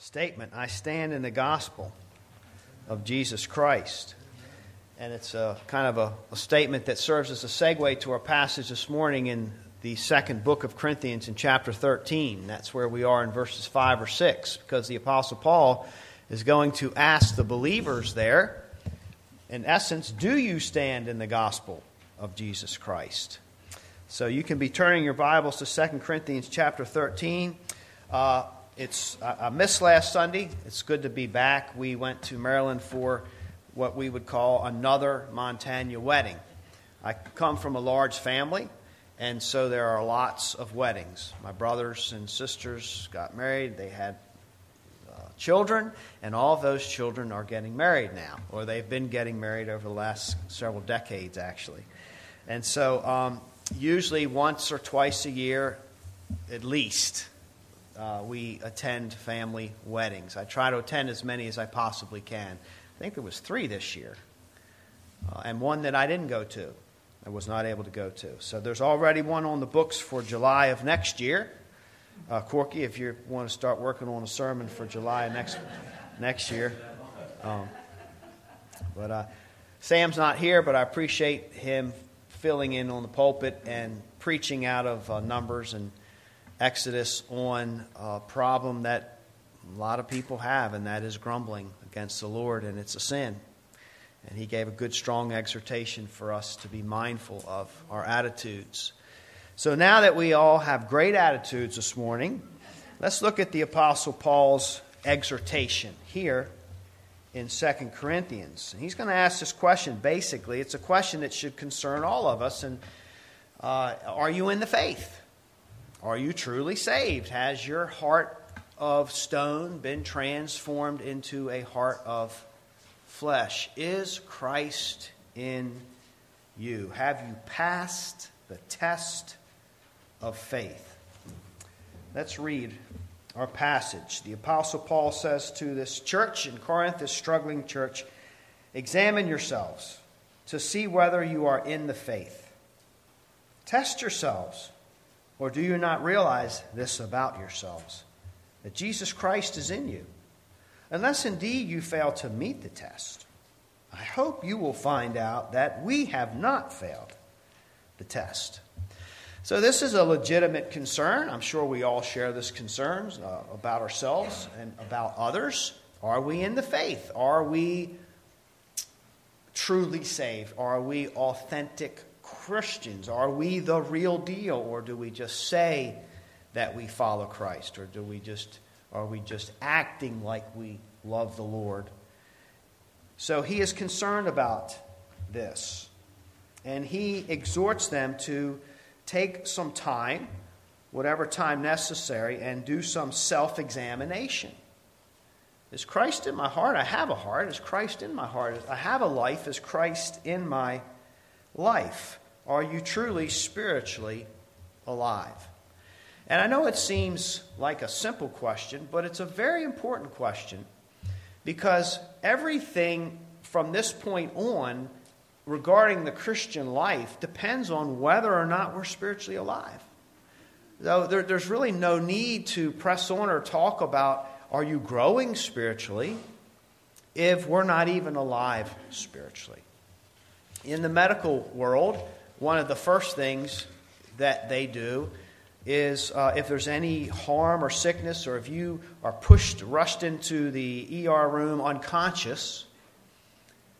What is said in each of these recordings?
statement I stand in the gospel of Jesus Christ. And it's a kind of a, a, statement that serves as a segue to our passage this morning in the second book of Corinthians in chapter 13. That's where we are in verses 5 or 6, because the Apostle Paul is going to ask the believers there, in essence, do you stand in the gospel of Jesus Christ? So you can be turning your Bibles to 2 Corinthians chapter 13. Uh, it's I missed last Sunday. It's good to be back. We went to Maryland for what we would call another Montana wedding. I come from a large family, and so there are lots of weddings. My brothers and sisters got married. They had uh, children, and all of those children are getting married now, or they've been getting married over the last several decades, actually. And so, um, usually once or twice a year, at least, uh, we attend family weddings. I try to attend as many as I possibly can. I think there was three this year, uh, and one that I didn't go to. I was not able to go to. So there's already one on the books for July of next year. Uh, Corky, if you want to start working on a sermon for July next next year. Um, but uh, Sam's not here, but I appreciate him filling in on the pulpit and preaching out of uh, Numbers and Exodus on a problem that a lot of people have, and that is grumbling against the Lord, and it's a sin. And he gave a good, strong exhortation for us to be mindful of our attitudes. So now that we all have great attitudes this morning, let's look at the Apostle Paul's exhortation here in 2 Corinthians. And he's going to ask this question basically. It's a question that should concern all of us. And uh, are you in the faith? Are you truly saved? Has your heart of stone been transformed into a heart of flesh? Is Christ in you? Have you passed the test of faith? Let's read our passage. The Apostle Paul says to this church in Corinth, this struggling church, Examine yourselves to see whether you are in the faith. Test yourselves. Or do you not realize this about yourselves? That Jesus Christ is in you. Unless indeed you fail to meet the test, I hope you will find out that we have not failed the test. So, this is a legitimate concern. I'm sure we all share this concern uh, about ourselves and about others. Are we in the faith? Are we truly saved? Are we authentic Christians? Are we the real deal, or do we just say that we follow Christ, or do we just are we just acting like we love the Lord? So he is concerned about this, and he exhorts them to take some time, whatever time necessary, and do some self-examination. Is Christ in my heart? I have a heart. Is Christ in my heart? I have a life. Is Christ in my life? Are you truly spiritually alive? And I know it seems like a simple question, but it's a very important question because everything from this point on regarding the Christian life depends on whether or not we're spiritually alive. Though there, there's really no need to press on or talk about are you growing spiritually if we're not even alive spiritually. In the medical world, one of the first things that they do is uh, if there's any harm or sickness, or if you are pushed, rushed into the ER room unconscious,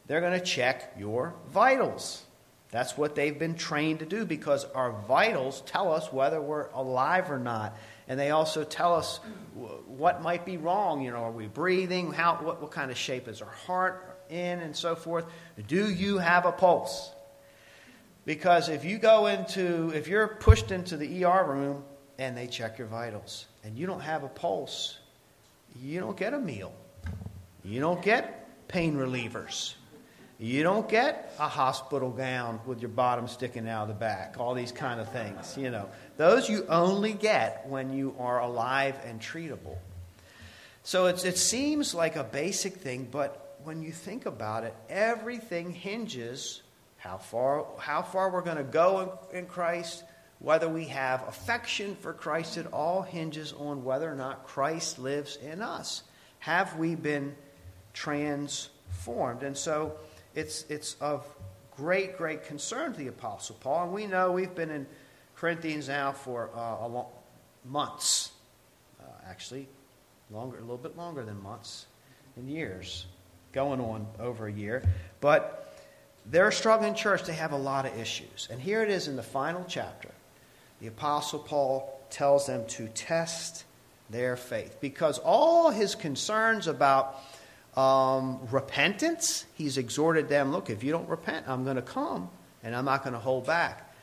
they're going to check your vitals. That's what they've been trained to do because our vitals tell us whether we're alive or not. And they also tell us what might be wrong. You know, are we breathing? How, what, what kind of shape is our heart in, and so forth? Do you have a pulse? Because if you go into, if you're pushed into the ER room and they check your vitals and you don't have a pulse, you don't get a meal. You don't get pain relievers. You don't get a hospital gown with your bottom sticking out of the back, all these kind of things, you know. Those you only get when you are alive and treatable. So it seems like a basic thing, but when you think about it, everything hinges how far, how far we're going to go in, in Christ, whether we have affection for Christ, it all hinges on whether or not Christ lives in us. Have we been transformed? And so it's, it's of great, great concern to the Apostle Paul. And we know we've been in Corinthians now for uh, a long, months, uh, actually, longer, a little bit longer than months and years, going on over a year. But they're a struggling church. They have a lot of issues. And here it is in the final chapter. The Apostle Paul tells them to test their faith because all his concerns about um, repentance, he's exhorted them look, if you don't repent, I'm going to come and I'm not going to hold back.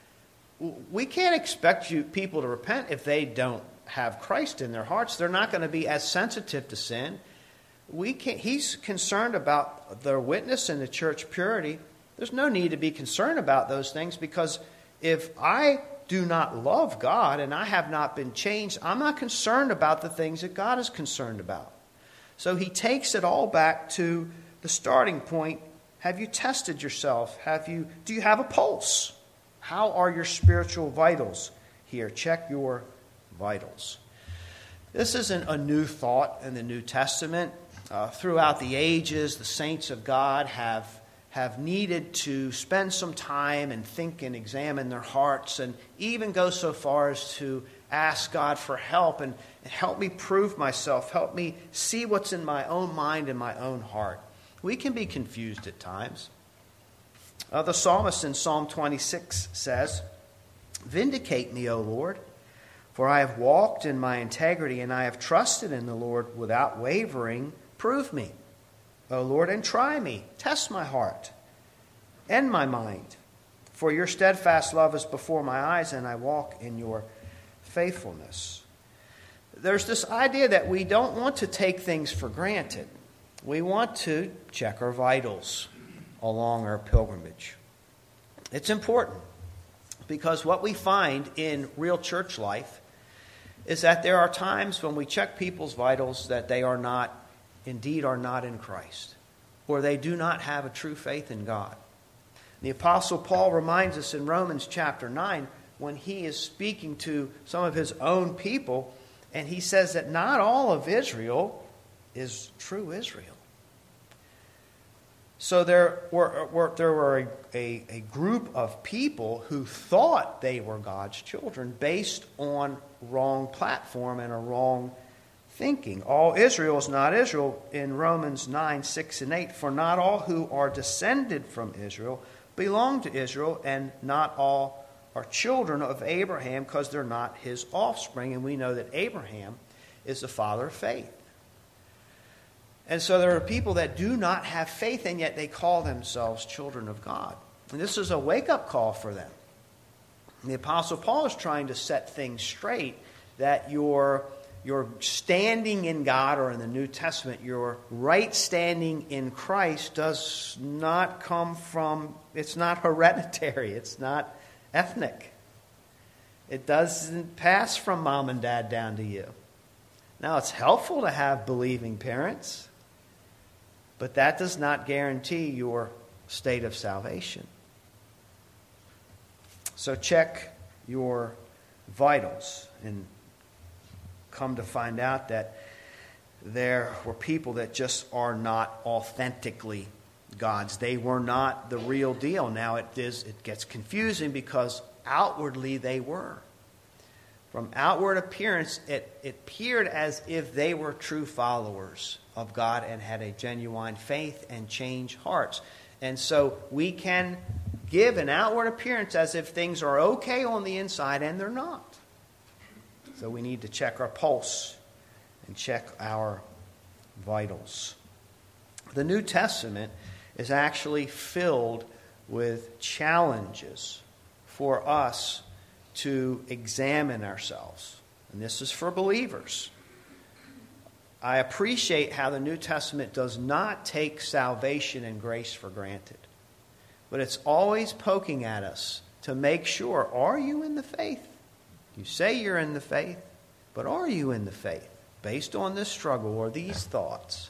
We can't expect you people to repent if they don't have Christ in their hearts. They're not going to be as sensitive to sin. We can't, he's concerned about their witness and the church purity. There's no need to be concerned about those things because if I do not love God and I have not been changed, I'm not concerned about the things that God is concerned about. So he takes it all back to the starting point. Have you tested yourself? Have you do you have a pulse? How are your spiritual vitals here? Check your vitals. This isn't a new thought in the New Testament. Uh, throughout the ages, the saints of God have, have needed to spend some time and think and examine their hearts and even go so far as to ask God for help and, and help me prove myself, help me see what's in my own mind and my own heart. We can be confused at times. Uh, the psalmist in Psalm 26 says, Vindicate me, O Lord, for I have walked in my integrity and I have trusted in the Lord without wavering. Prove me, O Lord, and try me. Test my heart and my mind. For your steadfast love is before my eyes, and I walk in your faithfulness. There's this idea that we don't want to take things for granted. We want to check our vitals along our pilgrimage. It's important because what we find in real church life is that there are times when we check people's vitals that they are not, indeed, are not in Christ, or they do not have a true faith in God. The Apostle Paul reminds us in Romans chapter 9 when he is speaking to some of his own people, and he says that not all of Israel is true Israel. So there were, were there were a, a, a, group of people who thought they were God's children based on wrong platform and a wrong thinking. All Israel is not Israel in Romans 9, 6, and 8. For not all who are descended from Israel belong to Israel, and not all are children of Abraham because they're not his offspring. And we know that Abraham is the father of faith. And so there are people that do not have faith, and yet they call themselves children of God. And this is a wake up call for them. The Apostle Paul is trying to set things straight that your, your standing in God, or in the New Testament, your right standing in Christ does not come from, it's not hereditary, it's not ethnic. It doesn't pass from mom and dad down to you. Now, it's helpful to have believing parents, but that does not guarantee your state of salvation. So, check your vitals and come to find out that there were people that just are not authentically gods. They were not the real deal. Now it is it gets confusing because outwardly they were. From outward appearance, it, it appeared as if they were true followers of God and had a genuine faith and change hearts. And so we can give an outward appearance as if things are okay on the inside, and they're not. So we need to check our pulse and check our vitals. The New Testament is actually filled with challenges for us to examine ourselves. And this is for believers. I appreciate how the New Testament does not take salvation and grace for granted, but it's always poking at us to make sure are you in the faith? You say you're in the faith, but are you in the faith? Based on this struggle or these thoughts,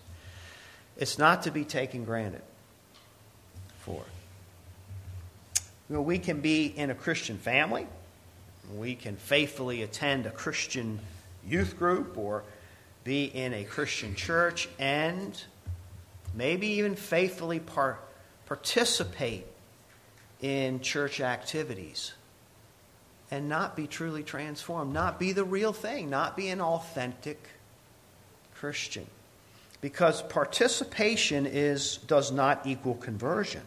it's not to be taken granted for. You know, we can be in a Christian family, We can faithfully attend a Christian youth group or be in a Christian church and maybe even faithfully par- participate in church activities and not be truly transformed, not be the real thing, not be an authentic Christian. Because participation is, does not equal conversion.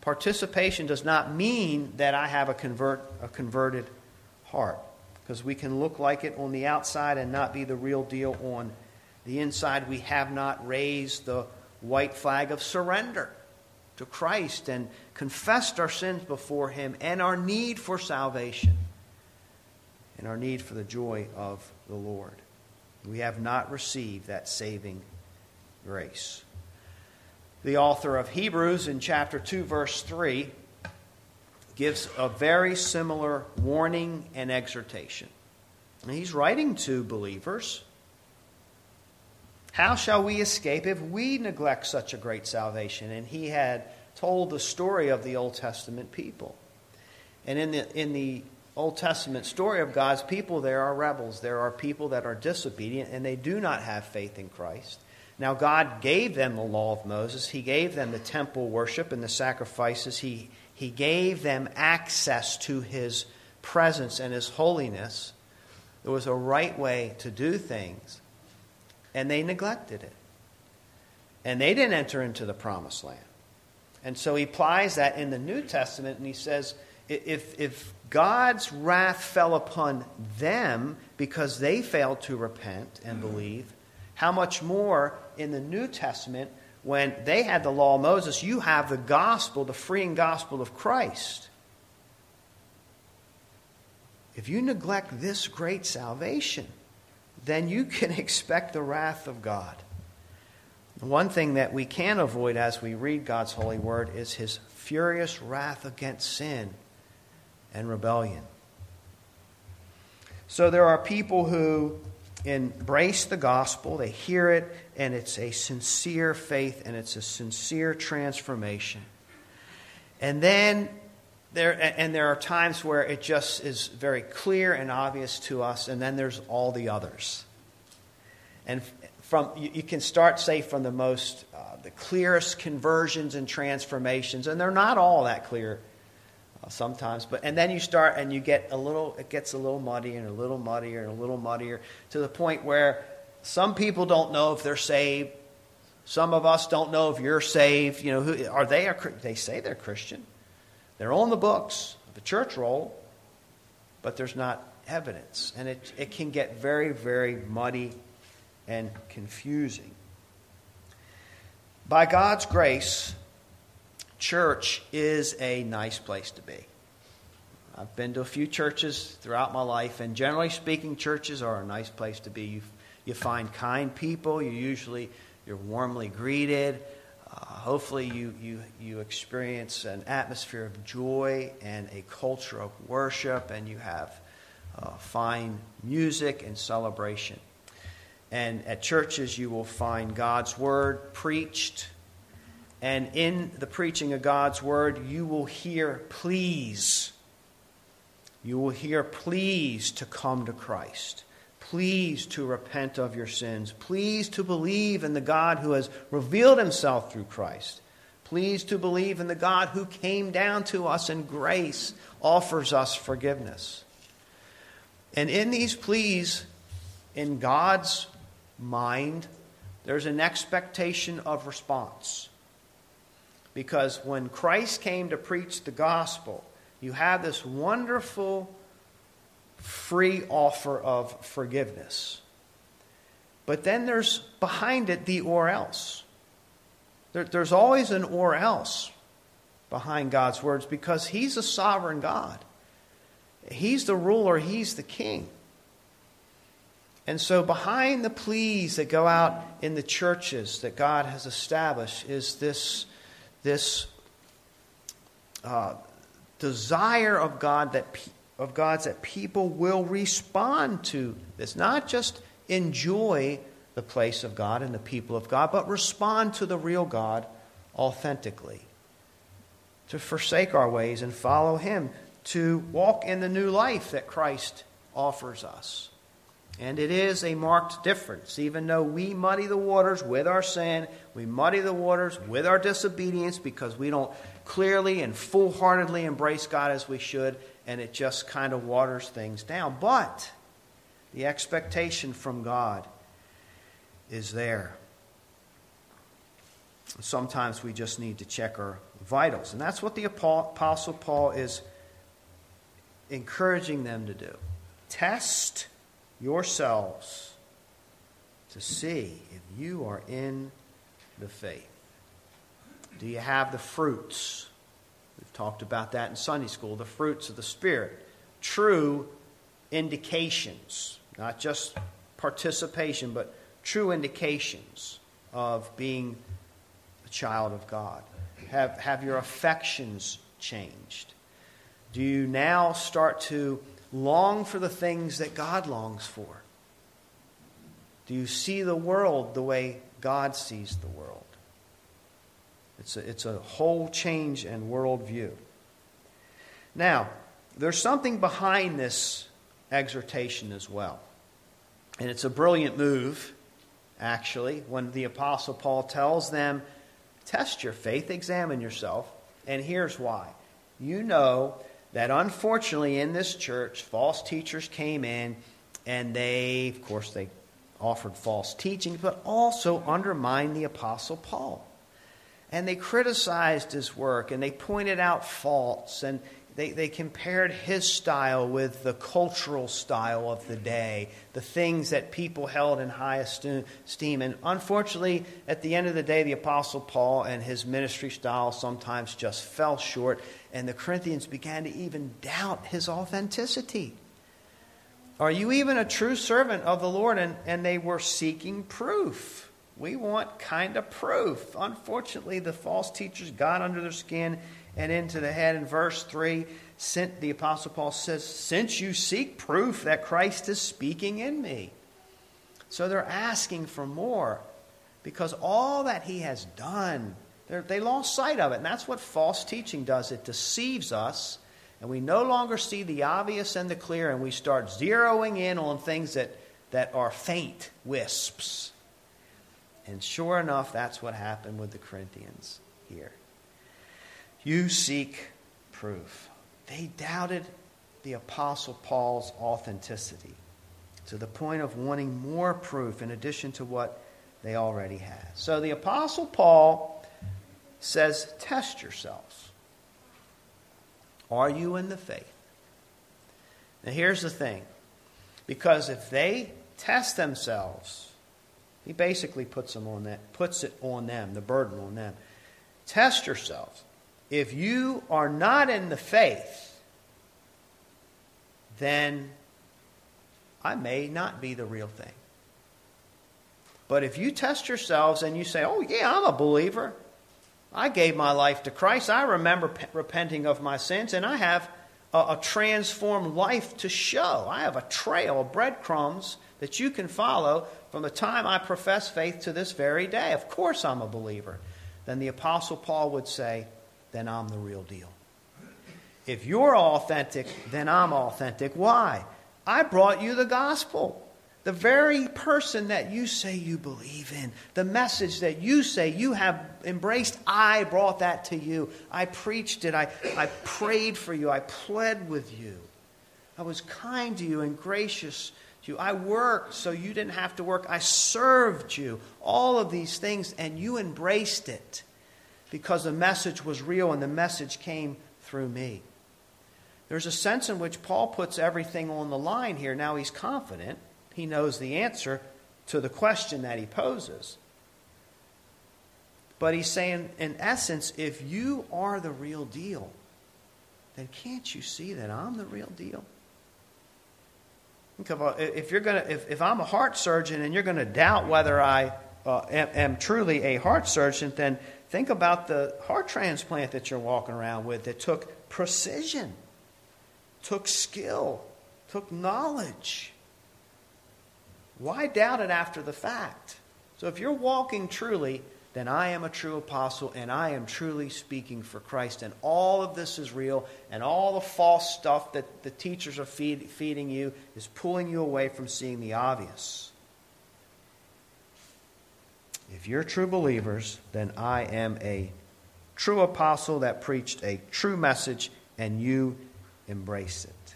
Participation does not mean that I have a, convert, a converted heart. Because we can look like it on the outside and not be the real deal on the inside. We have not raised the white flag of surrender to Christ and confessed our sins before Him and our need for salvation and our need for the joy of the Lord. We have not received that saving grace. The author of Hebrews in chapter 2, verse 3, gives a very similar warning and exhortation. And he's writing to believers. How shall we escape if we neglect such a great salvation? And he had told the story of the Old Testament people. And in the, in the Old Testament story of God's people, there are rebels. There are people that are disobedient and they do not have faith in Christ. Now, God gave them the law of Moses, He gave them the temple worship and the sacrifices. He, he gave them access to His presence and His holiness. There was a right way to do things, and they neglected it. And they didn't enter into the promised land. And so he applies that in the New Testament, and he says, if, if God's wrath fell upon them because they failed to repent and mm-hmm. believe, how much more in the New Testament, when they had the law of Moses, you have the gospel, the freeing gospel of Christ. If you neglect this great salvation, then you can expect the wrath of God. One thing that we can avoid as we read God's holy word is his furious wrath against sin and rebellion. So there are people who embrace the gospel, they hear it, and it's a sincere faith and it's a sincere transformation. And then there and there are times where it just is very clear and obvious to us, and then there's all the others. And from you, can start say from the most uh, the clearest conversions and transformations and they're not all that clear uh, sometimes but and then you start and you get a little it gets a little muddy and a little muddier and a little muddier to the point where some people don't know if they're saved. Some of us don't know if you're saved. You know who are they a, they say they're christian they're on the books of the church roll but there's not evidence and it, it can get very very muddy and confusing. By God's grace, church is a nice place to be. I've been to a few churches throughout my life, and generally speaking, churches are a nice place to be. You, you find kind people. You usually you're warmly greeted. Uh, hopefully, you, you, you experience an atmosphere of joy and a culture of worship, and you have uh, fine music and celebration. And at churches, you will find God's word preached. And in the preaching of God's word, you will hear pleas. You will hear pleas to come to Christ. Pleas to repent of your sins. Pleas to believe in the God who has revealed himself through Christ. Pleas to believe in the God who came down to us in grace, offers us forgiveness. And in these pleas, in God's mind, there's an expectation of response. Because when Christ came to preach the gospel, you have this wonderful free offer of forgiveness. But then there's behind it the or else. There, there's always an or else behind God's words because He's a sovereign God. He's the ruler, He's the king. And so, behind the pleas that go out in the churches that God has established is this, this uh, desire of God that of God's that people will respond to this, not just enjoy the place of God and the people of God, but respond to the real God authentically. To forsake our ways and follow Him, to walk in the new life that Christ offers us. And it is a marked difference. Even though we muddy the waters with our sin, we muddy the waters with our disobedience because we don't clearly and full heartedly embrace God as we should, and it just kind of waters things down. But the expectation from God is there. Sometimes we just need to check our vitals. And that's what the Apostle Paul is encouraging them to do. Test yourselves to see if you are in the faith. Do you have the fruits? Talked about that in Sunday school the fruits of the Spirit. True indications, not just participation, but true indications of being a child of God. Have, have your affections changed? Do you now start to long for the things that God longs for? Do you see the world the way God sees the world? It's a, it's a whole change in worldview. Now, there's something behind this exhortation as well. And it's a brilliant move, actually, when the Apostle Paul tells them, Test your faith, examine yourself. And here's why. You know that unfortunately in this church, false teachers came in and they, of course, they offered false teaching, but also undermined the Apostle Paul. And they criticized his work and they pointed out faults and they, they compared his style with the cultural style of the day, the things that people held in high esteem. And unfortunately, at the end of the day, the Apostle Paul and his ministry style sometimes just fell short, and the Corinthians began to even doubt his authenticity. Are you even a true servant of the Lord? And, and they were seeking proof. We want kind of proof. Unfortunately, the false teachers got under their skin and into the head. In verse 3, sent, the Apostle Paul says, Since you seek proof that Christ is speaking in me. So they're asking for more because all that he has done, they lost sight of it. And that's what false teaching does it deceives us, and we no longer see the obvious and the clear, and we start zeroing in on things that, that are faint wisps. And sure enough, that's what happened with the Corinthians here. You seek proof. They doubted the Apostle Paul's authenticity to the point of wanting more proof in addition to what they already had. So the Apostle Paul says, Test yourselves. Are you in the faith? Now here's the thing because if they test themselves, he basically puts them on that, puts it on them, the burden on them. Test yourselves if you are not in the faith, then I may not be the real thing. But if you test yourselves and you say, oh, yeah, I'm a believer, I gave my life to Christ, I remember repenting of my sins, and I have a, a transformed life to show. I have a trail of breadcrumbs that you can follow from the time I profess faith to this very day. Of course, I'm a believer. Then the Apostle Paul would say, then I'm the real deal. If you're authentic, then I'm authentic. Why? I brought you the gospel. The very person that you say you believe in, the message that you say you have embraced, I brought that to you. I preached it. I, I prayed for you. I pled with you. I was kind to you and gracious to you. I worked so you didn't have to work. I served you. All of these things, and you embraced it because the message was real and the message came through me. There's a sense in which Paul puts everything on the line here. Now he's confident, he knows the answer to the question that he poses. But he's saying, in essence, if you are the real deal, then can't you see that I'm the real deal? If you're gonna, if, if I'm a heart surgeon and you're going to doubt whether I uh, am, am, truly a heart surgeon, then Think about the heart transplant that you're walking around with that took precision, took skill, took knowledge. Why doubt it after the fact? So if you're walking truly then I am a true apostle and I am truly speaking for Christ. And all of this is real, and all the false stuff that the teachers are feed, feeding you is pulling you away from seeing the obvious. If you're true believers, then I am a true apostle that preached a true message, and you embrace it.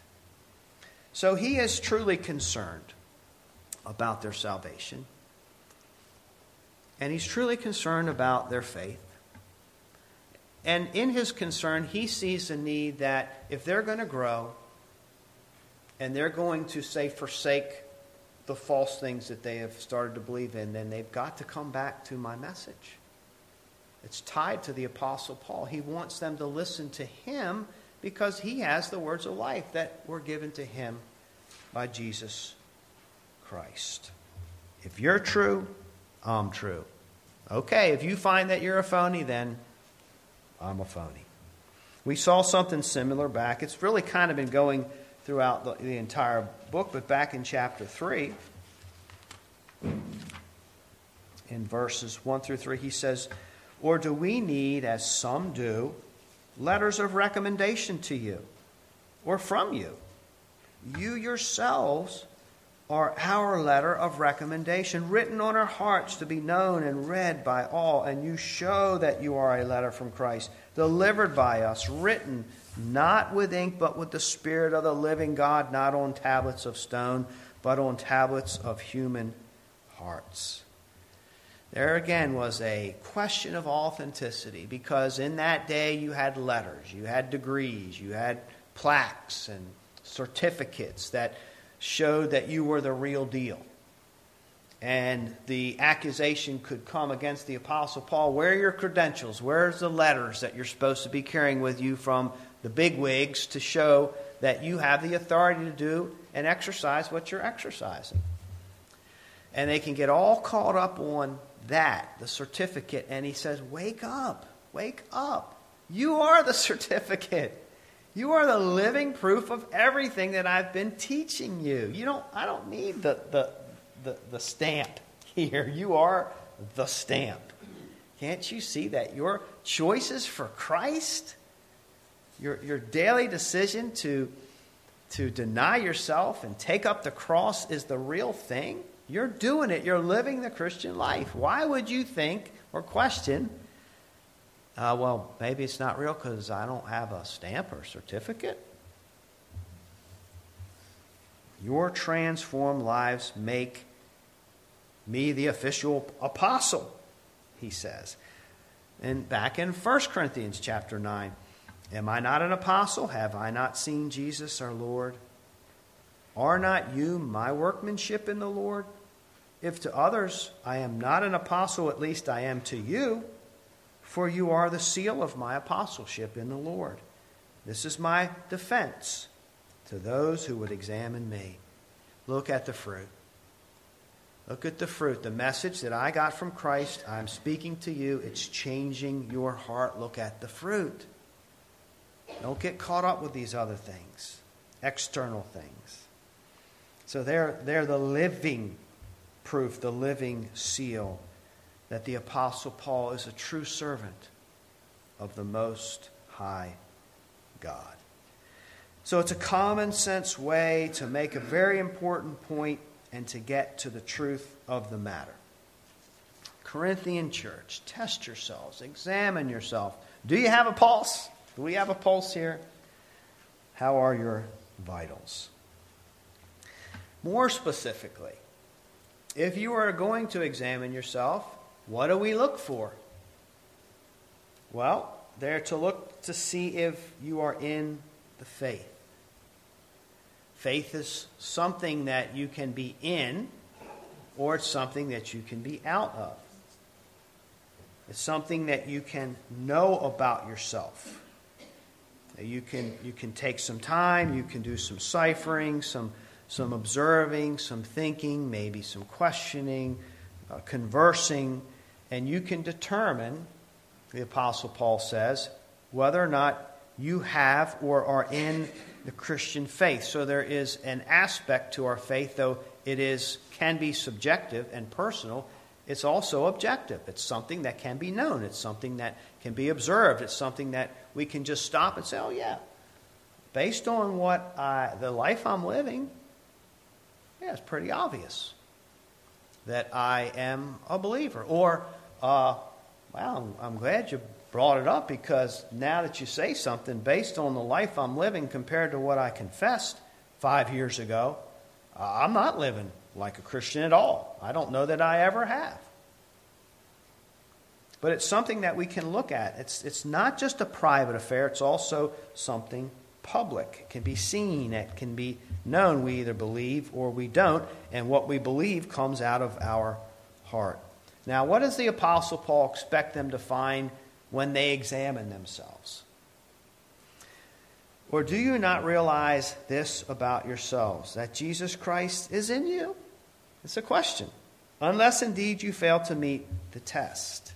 So he is truly concerned about their salvation. And he's truly concerned about their faith. And in his concern, he sees the need that if they're going to grow and they're going to, say, forsake the false things that they have started to believe in, then they've got to come back to my message. It's tied to the Apostle Paul. He wants them to listen to him because he has the words of life that were given to him by Jesus Christ. If you're true, I'm true. Okay, if you find that you're a phony, then I'm a phony. We saw something similar back. It's really kind of been going throughout the, the entire book, but back in chapter 3, in verses 1 through 3, he says, Or do we need, as some do, letters of recommendation to you or from you? You yourselves are our letter of recommendation, written on our hearts to be known and read by all. And you show that you are a letter from Christ, delivered by us, written not with ink, but with the Spirit of the living God, not on tablets of stone, but on tablets of human hearts. There again was a question of authenticity because in that day you had letters, you had degrees, you had plaques and certificates that showed that you were the real deal. And the accusation could come against the Apostle Paul where are your credentials? Where's the letters that you're supposed to be carrying with you from the big wigs to show that you have the authority to do and exercise what you're exercising? And they can get all caught up on that, the certificate. And he says, Wake up, wake up. You are the certificate. You are the living proof of everything that I've been teaching you. You don't, I don't need the, the, the, the stamp here. You are the stamp. Can't you see that? Your choices for Christ, your, your daily decision to, to deny yourself and take up the cross is the real thing. You're doing it. You're living the Christian life. Why would you think or question uh, well, maybe it's not real because I don't have a stamp or certificate. Your transformed lives make me the official apostle, he says. And back in 1 Corinthians chapter 9, am I not an apostle? Have I not seen Jesus our Lord? Are not you my workmanship in the Lord? If to others I am not an apostle, at least I am to you for you are the seal of my apostleship in the Lord. This is my defense to those who would examine me. Look at the fruit. Look at the fruit. The message that I got from Christ, I'm speaking to you. It's changing your heart. Look at the fruit. Don't get caught up with these other things, external things. So they're, they're the living proof, the living seal that the Apostle Paul is a true servant of the Most High God. So it's a common sense way to make a very important point and to get to the truth of the matter. Corinthian church, test yourselves, examine yourself. Do you have a pulse? Do we have a pulse here? How are your vitals? More specifically, if you are going to examine yourself, what do we look for? Well, they're to look to see if you are in the faith. Faith is something that you can be in, or it's something that you can be out of. It's something that you can know about yourself. You can, you can take some time, you can do some ciphering, some, some observing, some thinking, maybe some questioning, uh, conversing and you can determine, the Apostle Paul says, whether or not you have or are in the Christian faith. So there is an aspect to our faith, though it is can be subjective and personal. it's also objective. It's something that can be known, it's something that can be observed, it's something that we can just stop and say, oh, yeah, based on what I, the life I'm living, yeah, it's pretty obvious that I am a believer. Or, uh, well, I'm glad you brought it up because now that you say something based on the life I'm living compared to what I confessed five years ago, uh, I'm not living like a Christian at all. I don't know that I ever have. But it's something that we can look at. It's, it's not just a private affair, it's also something public. It can be seen, it can be known. We either believe or we don't, and what we believe comes out of our heart. Now, what does the Apostle Paul expect them to find when they examine themselves? Or do you not realize this about yourselves, that Jesus Christ is in you? It's a question. Unless indeed you fail to meet the test.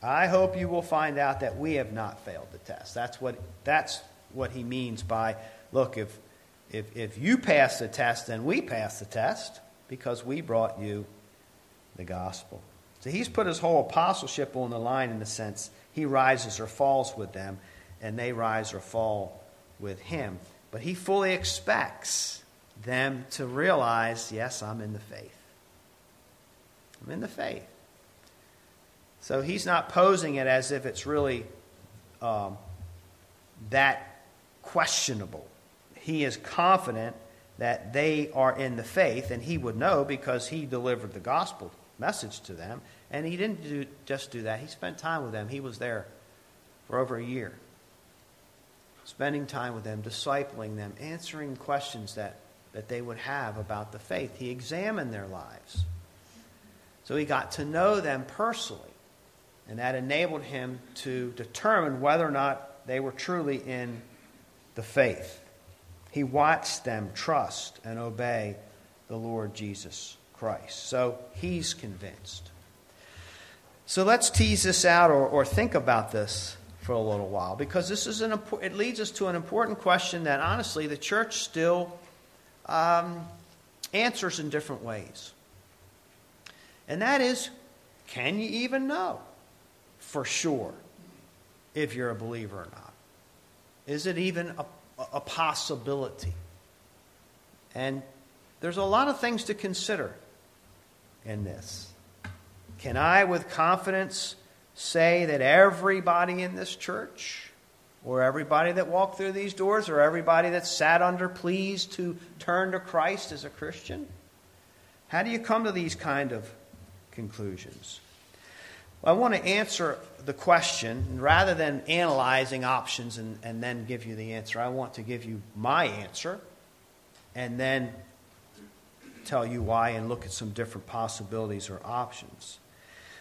I hope you will find out that we have not failed the test. That's what, that's what he means by look, if, if, if you pass the test, then we pass the test because we brought you the gospel. So he's put his whole apostleship on the line in the sense he rises or falls with them, and they rise or fall with him. But he fully expects them to realize, yes, I'm in the faith. I'm in the faith. So he's not posing it as if it's really um, that questionable. He is confident that they are in the faith, and he would know because he delivered the gospel message to them. And he didn't do, just do that, he spent time with them. He was there for over a year, spending time with them, discipling them, answering questions that that they would have about the faith. He examined their lives. So he got to know them personally. And that enabled him to determine whether or not they were truly in the faith. He watched them trust and obey the Lord Jesus Christ. So he's convinced. So let's tease this out or, or think about this for a little while because this is an it leads us to an important question that honestly the church still um, answers in different ways. And that is can you even know for sure if you're a believer or not? Is it even a, a possibility? And there's a lot of things to consider in this. Can I, with confidence, say that everybody in this church or everybody that walked through these doors, or everybody that sat under pleas to turn to Christ as a Christian? How do you come to these kind of conclusions? Well, I want to answer the question rather than analyzing options and, and then give you the answer. I want to give you my answer and then tell you why and look at some different possibilities or options.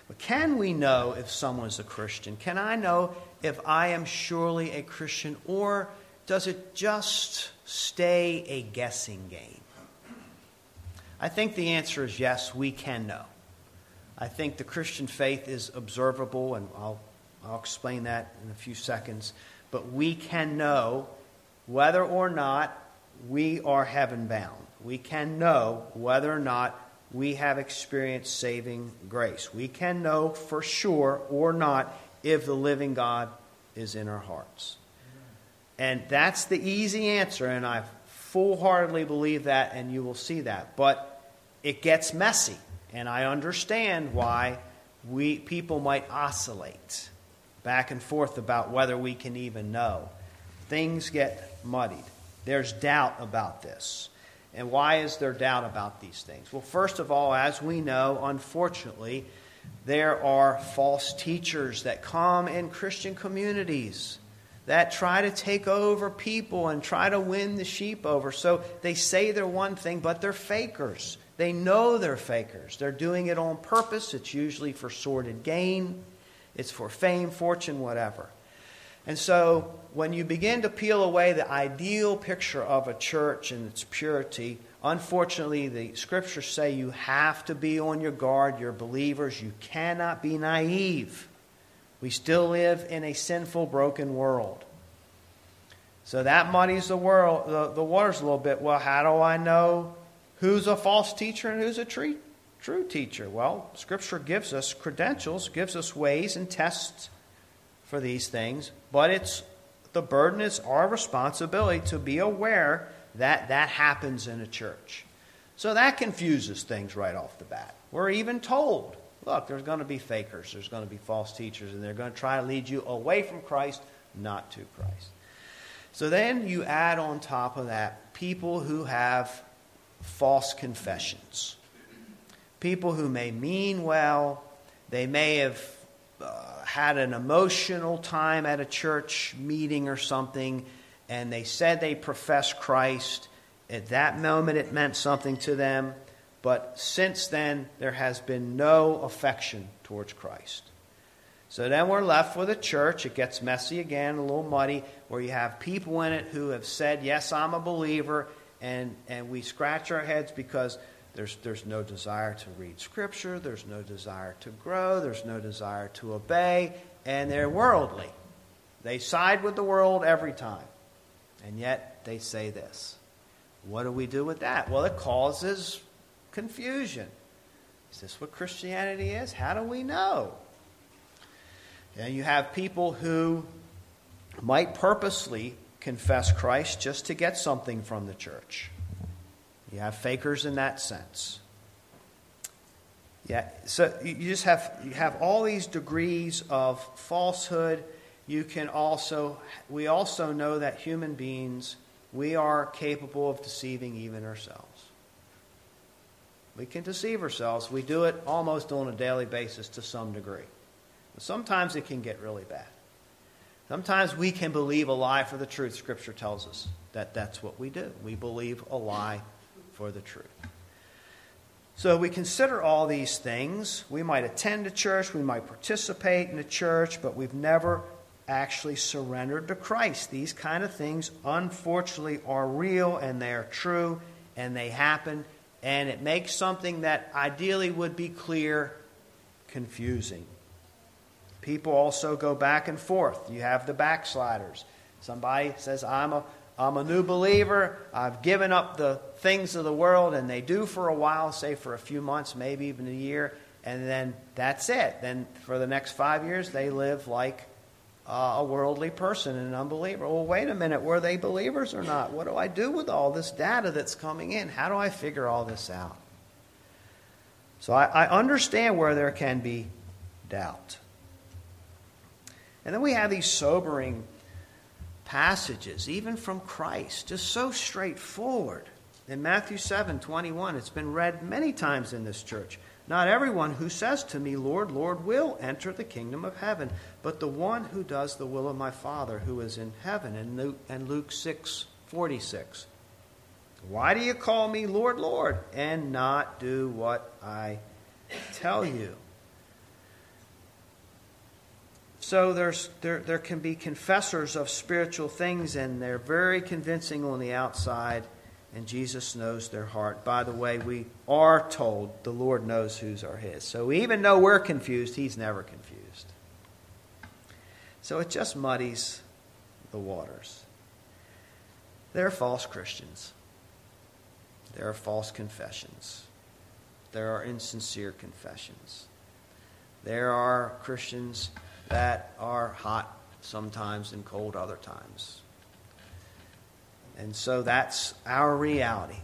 But can we know if someone's a Christian? Can I know if I am surely a Christian, or does it just stay a guessing game? I think the answer is yes, we can know. I think the Christian faith is observable, and I'll, I'll explain that in a few seconds. But we can know whether or not we are heaven bound. We can know whether or not we have experienced saving grace. We can know for sure or not if the living God is in our hearts. And that's the easy answer, and I full heartedly believe that, and you will see that. But it gets messy, and I understand why we, people might oscillate back and forth about whether we can even know. Things get muddied. There's doubt about this. And why is there doubt about these things? Well, first of all, as we know, unfortunately, there are false teachers that come in Christian communities that try to take over people and try to win the sheep over. So they say they're one thing, but they're fakers. They know they're fakers. They're doing it on purpose. It's usually for sordid gain, it's for fame, fortune, whatever. And so when you begin to peel away the ideal picture of a church and its purity, unfortunately, the scriptures say you have to be on your guard. You're believers. You cannot be naive. We still live in a sinful, broken world. So that muddies the world, the, the waters a little bit. Well, how do I know who's a false teacher and who's a tree, true teacher? Well, Scripture gives us credentials, gives us ways and tests for these things, but it's the burden is our responsibility to be aware that that happens in a church. So that confuses things right off the bat. We're even told, look, there's going to be fakers, there's going to be false teachers, and they're going to try to lead you away from Christ, not to Christ. So then you add on top of that people who have false confessions. People who may mean well, they may have uh, had an emotional time at a church meeting or something, and they said they profess Christ. At that moment, it meant something to them, but since then, there has been no affection towards Christ. So then we're left with a church. It gets messy again, a little muddy, where you have people in it who have said, Yes, I'm a believer, and, and we scratch our heads because there's, there's no desire to read Scripture, there's no desire to grow, there's no desire to obey, and they're worldly. They side with the world every time. And yet they say this. What do we do with that? Well, it causes confusion. Is this what Christianity is? How do we know? And you have people who might purposely confess Christ just to get something from the church. You have fakers in that sense. Yeah, so you just have you have all these degrees of falsehood. You can also we also know that human beings we are capable of deceiving even ourselves. We can deceive ourselves. We do it almost on a daily basis to some degree. But sometimes it can get really bad. Sometimes we can believe a lie for the truth. Scripture tells us that that's what we do. We believe a lie for the truth. So we consider all these things. We might attend a church, we might participate in a church, but we've never actually surrendered to Christ. These kind of things, unfortunately, are real and they are true and they happen, and it makes something that ideally would be clear confusing. People also go back and forth. You have the backsliders. Somebody says, I'm a I'm a new believer. I've given up the things of the world, and they do for a while, say for a few months, maybe even a year, and then that's it. Then for the next five years, they live like uh, a worldly person an unbeliever. Well, wait a minute, were they believers or not? What do I do with all this data that's coming in? How do I figure all this out? So I, I understand where there can be doubt. And then we have these sobering passages, even from Christ, just so straightforward. In Matthew 7 21, it's been read many times in this church. Not everyone who says to me, Lord, Lord, will enter the kingdom of heaven, but the one who does the will of my Father who is in heaven. And Luke, and Luke 6 46. Why do you call me Lord, Lord, and not do what I tell you? So there's, there, there can be confessors of spiritual things, and they're very convincing on the outside, and Jesus knows their heart. By the way, we are told the Lord knows whose are His. So even though we're confused, He's never confused. So it just muddies the waters. There are false Christians, there are false confessions, there are insincere confessions, there are Christians that are hot sometimes and cold other times. And so that's our reality.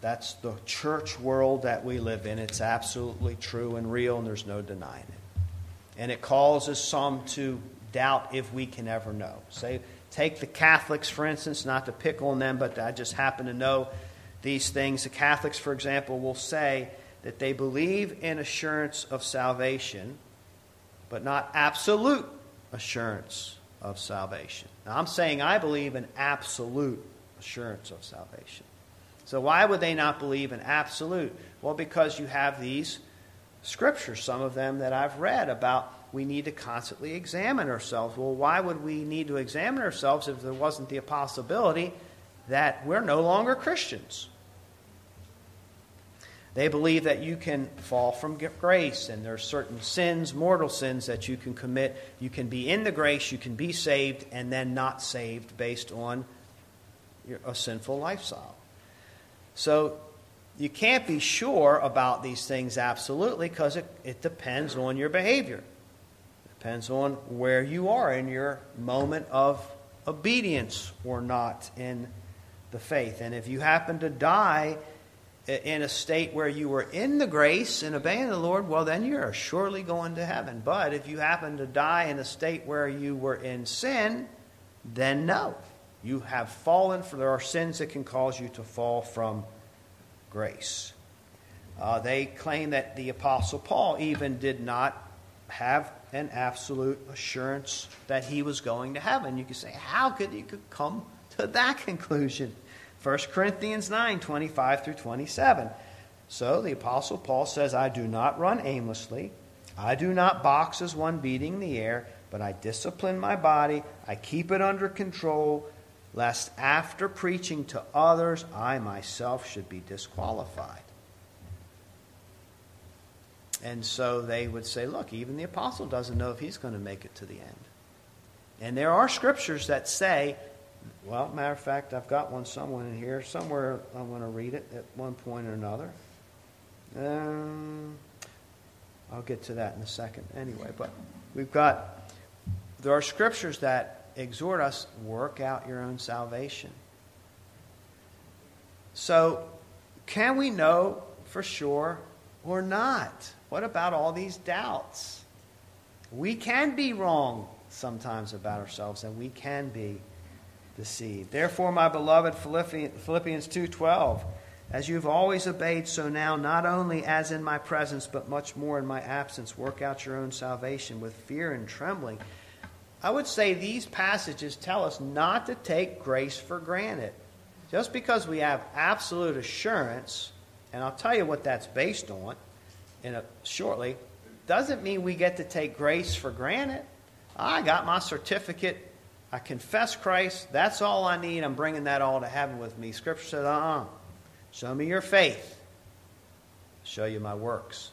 That's the church world that we live in. It's absolutely true and real, and there's no denying it. And it causes some to doubt if we can ever know. Say, take the Catholics, for instance, not to pick on them, but I just happen to know these things. The Catholics, for example, will say that they believe in assurance of salvation but not absolute assurance of salvation. Now, I'm saying I believe in absolute assurance of salvation. So, why would they not believe in absolute? Well, because you have these scriptures, some of them that I've read about we need to constantly examine ourselves. Well, why would we need to examine ourselves if there wasn't the possibility that we're no longer Christians? They believe that you can fall from grace and there are certain sins, mortal sins, that you can commit. You can be in the grace, you can be saved, and then not saved based on a sinful lifestyle. So you can't be sure about these things absolutely because it, it depends on your behavior. It depends on where you are in your moment of obedience or not in the faith. And if you happen to die in a state where you were in the grace and obeying the Lord, well, then you're surely going to heaven. But if you happen to die in a state where you were in sin, then no. You have fallen, for there are sins that can cause you to fall from grace. Uh, they claim that the Apostle Paul even did not have an absolute assurance that he was going to heaven. You could say, how could he come to that conclusion? 1 Corinthians 9 25 through 27. So the Apostle Paul says, I do not run aimlessly. I do not box as one beating the air, but I discipline my body. I keep it under control, lest after preaching to others, I myself should be disqualified. And so they would say, look, even the apostle doesn't know if he's going to make it to the end. And there are scriptures that say well, matter of fact, I've got one somewhere in here. Somewhere I'm going to read it at one point or another. Um, I'll get to that in a second anyway. But we've got, there are scriptures that exhort us work out your own salvation. So, can we know for sure or not? What about all these doubts? We can be wrong sometimes about ourselves, and we can be deceived. Therefore, my beloved Philippians 2:12, as you've always obeyed, so now not only as in my presence, but much more in my absence, work out your own salvation with fear and trembling. I would say these passages tell us not to take grace for granted. Just because we have absolute assurance, and I'll tell you what that's based on in a, shortly, doesn't mean we get to take grace for granted. I got my certificate I confess Christ. That's all I need. I'm bringing that all to heaven with me. Scripture says, uh uh-uh. uh Show me your faith. Show you my works.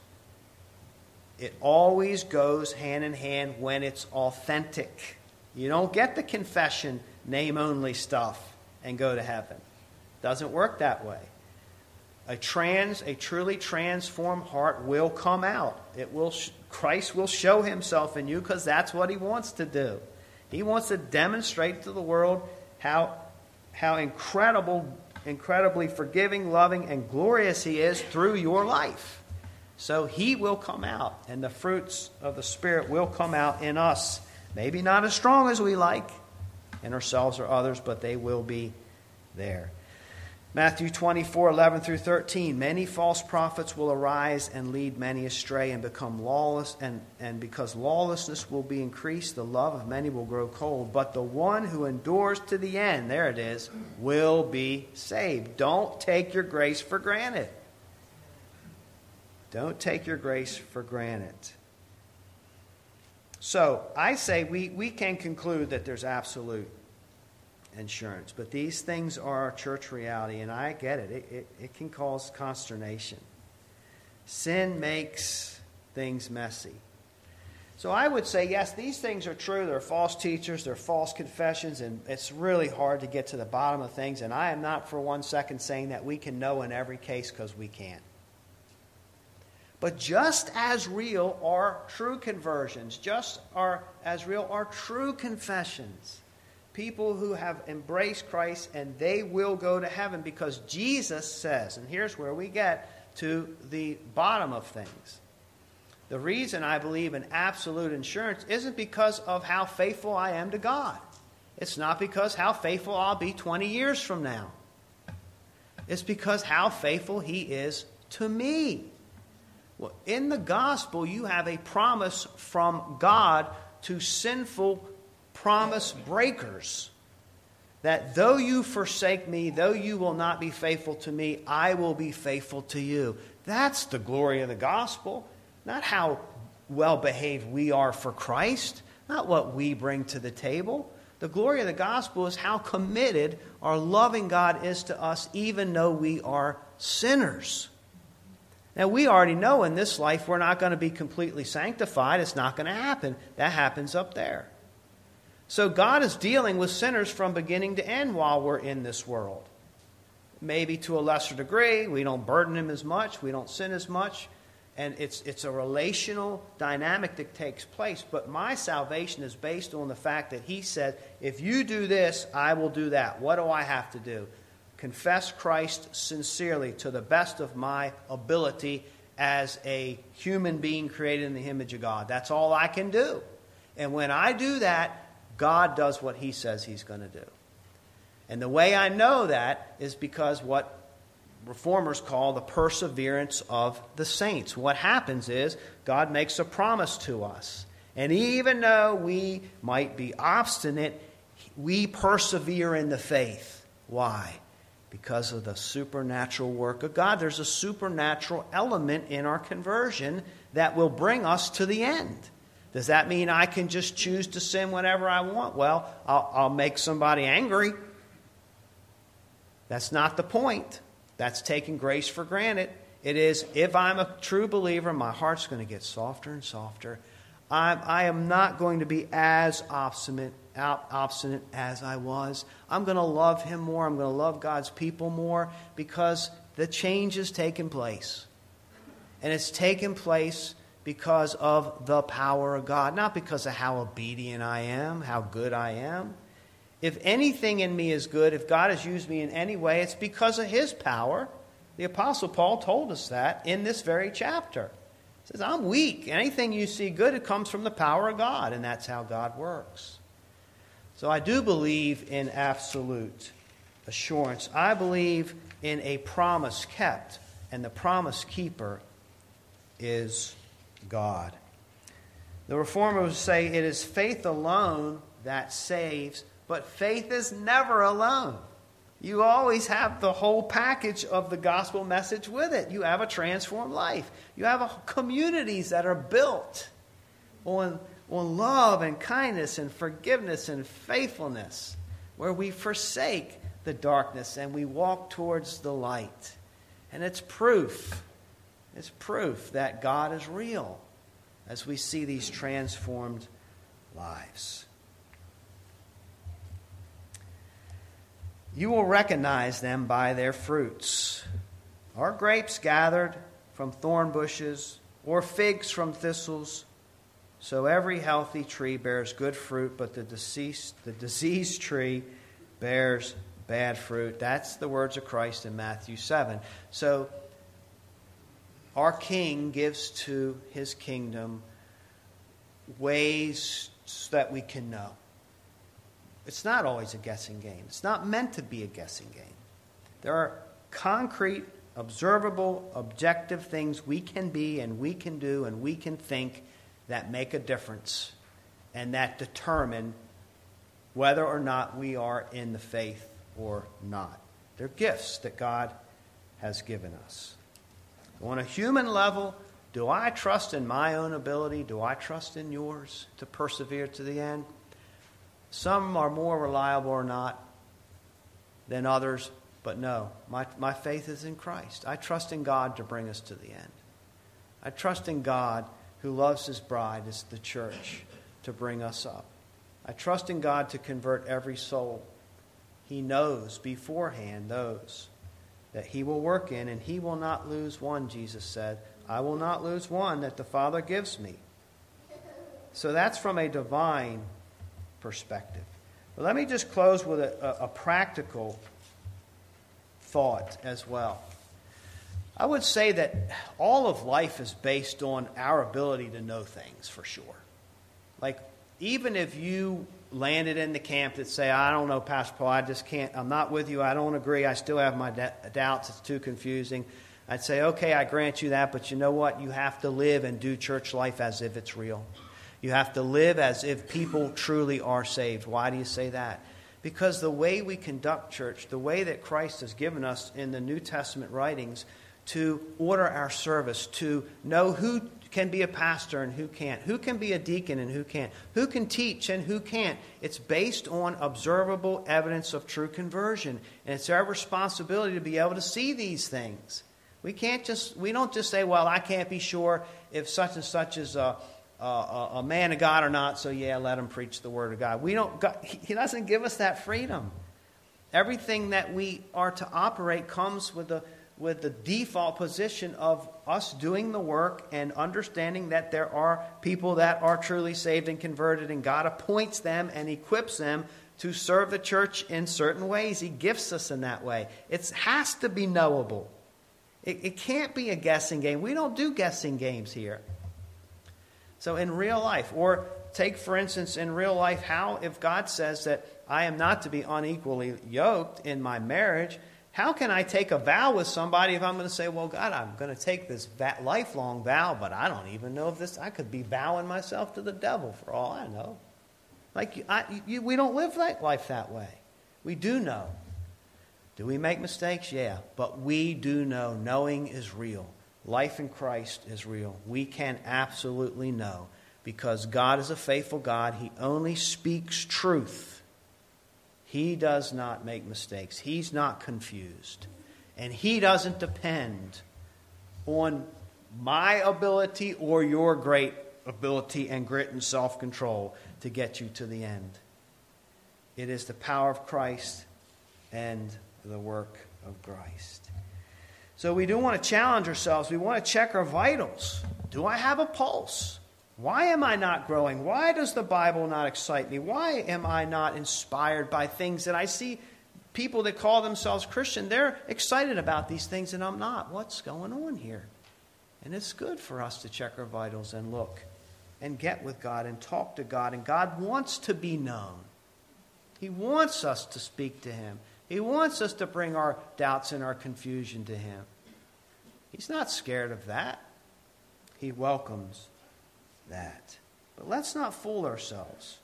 It always goes hand in hand when it's authentic. You don't get the confession, name only stuff and go to heaven. Doesn't work that way. A trans, a truly transformed heart will come out. It will, Christ will show himself in you because that's what he wants to do. He wants to demonstrate to the world how, how incredible, incredibly forgiving, loving, and glorious He is through your life. So He will come out, and the fruits of the Spirit will come out in us. Maybe not as strong as we like in ourselves or others, but they will be there. Matthew 24, 11 through 13. Many false prophets will arise and lead many astray and become lawless, and, and because lawlessness will be increased, the love of many will grow cold. But the one who endures to the end, there it is, will be saved. Don't take your grace for granted. Don't take your grace for granted. So I say we, we can conclude that there's absolute assurance. But these things are church reality, and I get it. It, it, it can cause consternation. Sin makes things messy. So I would say, yes, these things are true. They're false teachers, they're false confessions, and it's really hard to get to the bottom of things. And I am not for one second saying that we can know in every case because we can't. But just as real are true conversions, just are, as real are true confessions people who have embraced Christ and they will go to heaven because Jesus says, and here's where we get to the bottom of things. The reason I believe in absolute assurance isn't because of how faithful I am to God. It's not because how faithful I'll be 20 years from now. It's because how faithful He is to me. Well, in the gospel, you have a promise from God to sinful promise breakers that though you forsake me, though you will not be faithful to me, I will be faithful to you. That's the glory of the gospel, not how well behaved we are for Christ, not what we bring to the table. The glory of the gospel is how committed our loving God is to us, even though we are sinners. Now, we already know in this life we're not going to be completely sanctified. It's not going to happen. That happens up there. So God is dealing with sinners from beginning to end while we're in this world. maybe to a lesser degree. We don't burden him as much, we don't sin as much. And it's, it's a relational dynamic that takes place. But my salvation is based on the fact that he said, if you do this, I will do that. What do I have to do? Confess Christ sincerely to the best of my ability as a human being created in the image of God. That's all I can do. And when I do that, God does what he says he's going to do. And the way I know that is because what reformers call the perseverance of the saints. What happens is God makes a promise to us. And even though we might be obstinate, we persevere in the faith. Why? Because of the supernatural work of God. There's a supernatural element in our conversion that will bring us to the end. Does that mean I can just choose to sin whenever I want? Well, I'll, I'll make somebody angry. That's not the point. That's taking grace for granted. It is, if I'm a true believer, my heart's going to get softer and softer. I'm, I am not going to be as obstinate, obstinate as I was. I'm going to love Him more. I'm going to love God's people more because the change has taken place. And it's taken place because of the power of God, not because of how obedient I am, how good I am. If anything in me is good, if God has used me in any way, it's because of His power. The Apostle Paul told us that in this very chapter. He says, I'm weak. Anything you see good, it comes from the power of God, and that's how God works. So I do believe in absolute assurance. I believe in a promise kept, and the promise keeper is God. The reformers say it is faith alone that saves, but faith is never alone. You always have the whole package of the gospel message with it. You have a transformed life. You have communities that are built on, on love and kindness and forgiveness and faithfulness, where we forsake the darkness and we walk towards the light. And it's proof it's proof that God is real as we see these transformed lives. You will recognize them by their fruits. Are grapes gathered from thorn bushes or figs from thistles? So every healthy tree bears good fruit, but the deceased, the diseased tree bears bad fruit. That's the words of Christ in Matthew 7. So our King gives to his kingdom ways that we can know. It's not always a guessing game. It's not meant to be a guessing game. There are concrete, observable, objective things we can be and we can do and we can think that make a difference and that determine whether or not we are in the faith or not. They're gifts that God has given us. On a human level, do I trust in my own ability? Do I trust in yours to persevere to the end? Some are more reliable or not than others, but no, my, my faith is in Christ. I trust in God to bring us to the end. I trust in God who loves his bride, as the church, to bring us up. I trust in God to convert every soul. He knows beforehand those that he will work in, and he will not lose one, Jesus said. I will not lose one that the Father gives me. So that's from a divine perspective. But let me just close with a, a, a practical thought as well. I would say that all of life is based on our ability to know things for sure. Like, even if you landed in the camp that say, I don't know, Pastor Paul, I just can't, I'm not with you, I don't agree, I still have my doubts, it's too confusing. I'd say, okay, I grant you that, but you know what? You have to live and do church life as if it's real. You have to live as if people truly are saved. Why do you say that? Because the way we conduct church, the way that Christ has given us in the New Testament writings to order our service, to know who can be a pastor and who can't, who can be a deacon and who can't, who can teach and who can't. It's based on observable evidence of true conversion. And it's our responsibility to be able to see these things. We can't just, we don't just say, well, I can't be sure if such and such is a, a, a man of God or not, so yeah, let him preach the word of God. We don't, God, he doesn't give us that freedom. Everything that we are to operate comes with the, with the default position of us doing the work and understanding that there are people that are truly saved and converted, and God appoints them and equips them to serve the church in certain ways. He gifts us in that way. It has to be knowable. It, it can't be a guessing game. We don't do guessing games here. So, in real life, or take for instance, in real life, how if God says that I am not to be unequally yoked in my marriage, how can I take a vow with somebody if I'm going to say, well, God, I'm going to take this lifelong vow, but I don't even know if this, I could be vowing myself to the devil for all I know. Like, I, you, we don't live life that way. We do know. Do we make mistakes? Yeah. But we do know. Knowing is real. Life in Christ is real. We can absolutely know because God is a faithful God. He only speaks truth. He does not make mistakes. He's not confused. And He doesn't depend on my ability or your great ability and grit and self control to get you to the end. It is the power of Christ and the work of Christ. So we do want to challenge ourselves. We want to check our vitals. Do I have a pulse? Why am I not growing? Why does the Bible not excite me? Why am I not inspired by things that I see people that call themselves Christian? They're excited about these things and I'm not. What's going on here? And it's good for us to check our vitals and look and get with God and talk to God. And God wants to be known. He wants us to speak to Him. He wants us to bring our doubts and our confusion to Him. He's not scared of that. He welcomes that. But let's not fool ourselves.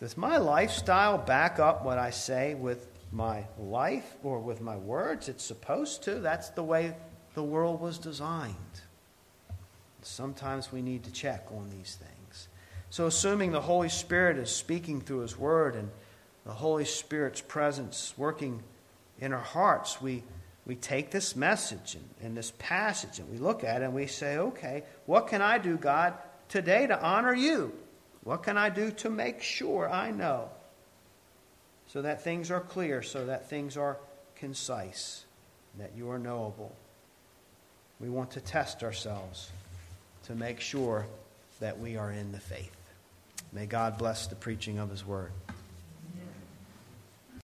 Does my lifestyle back up what I say with my life or with my words? It's supposed to. That's the way the world was designed. Sometimes we need to check on these things. So, assuming the Holy Spirit is speaking through His Word and the Holy Spirit's presence working in our hearts, we, we take this message and, and this passage and we look at it and we say, okay, what can I do, God, today to honor you? What can I do to make sure I know? So that things are clear, so that things are concise, that you are knowable. We want to test ourselves to make sure that we are in the faith. May God bless the preaching of his word.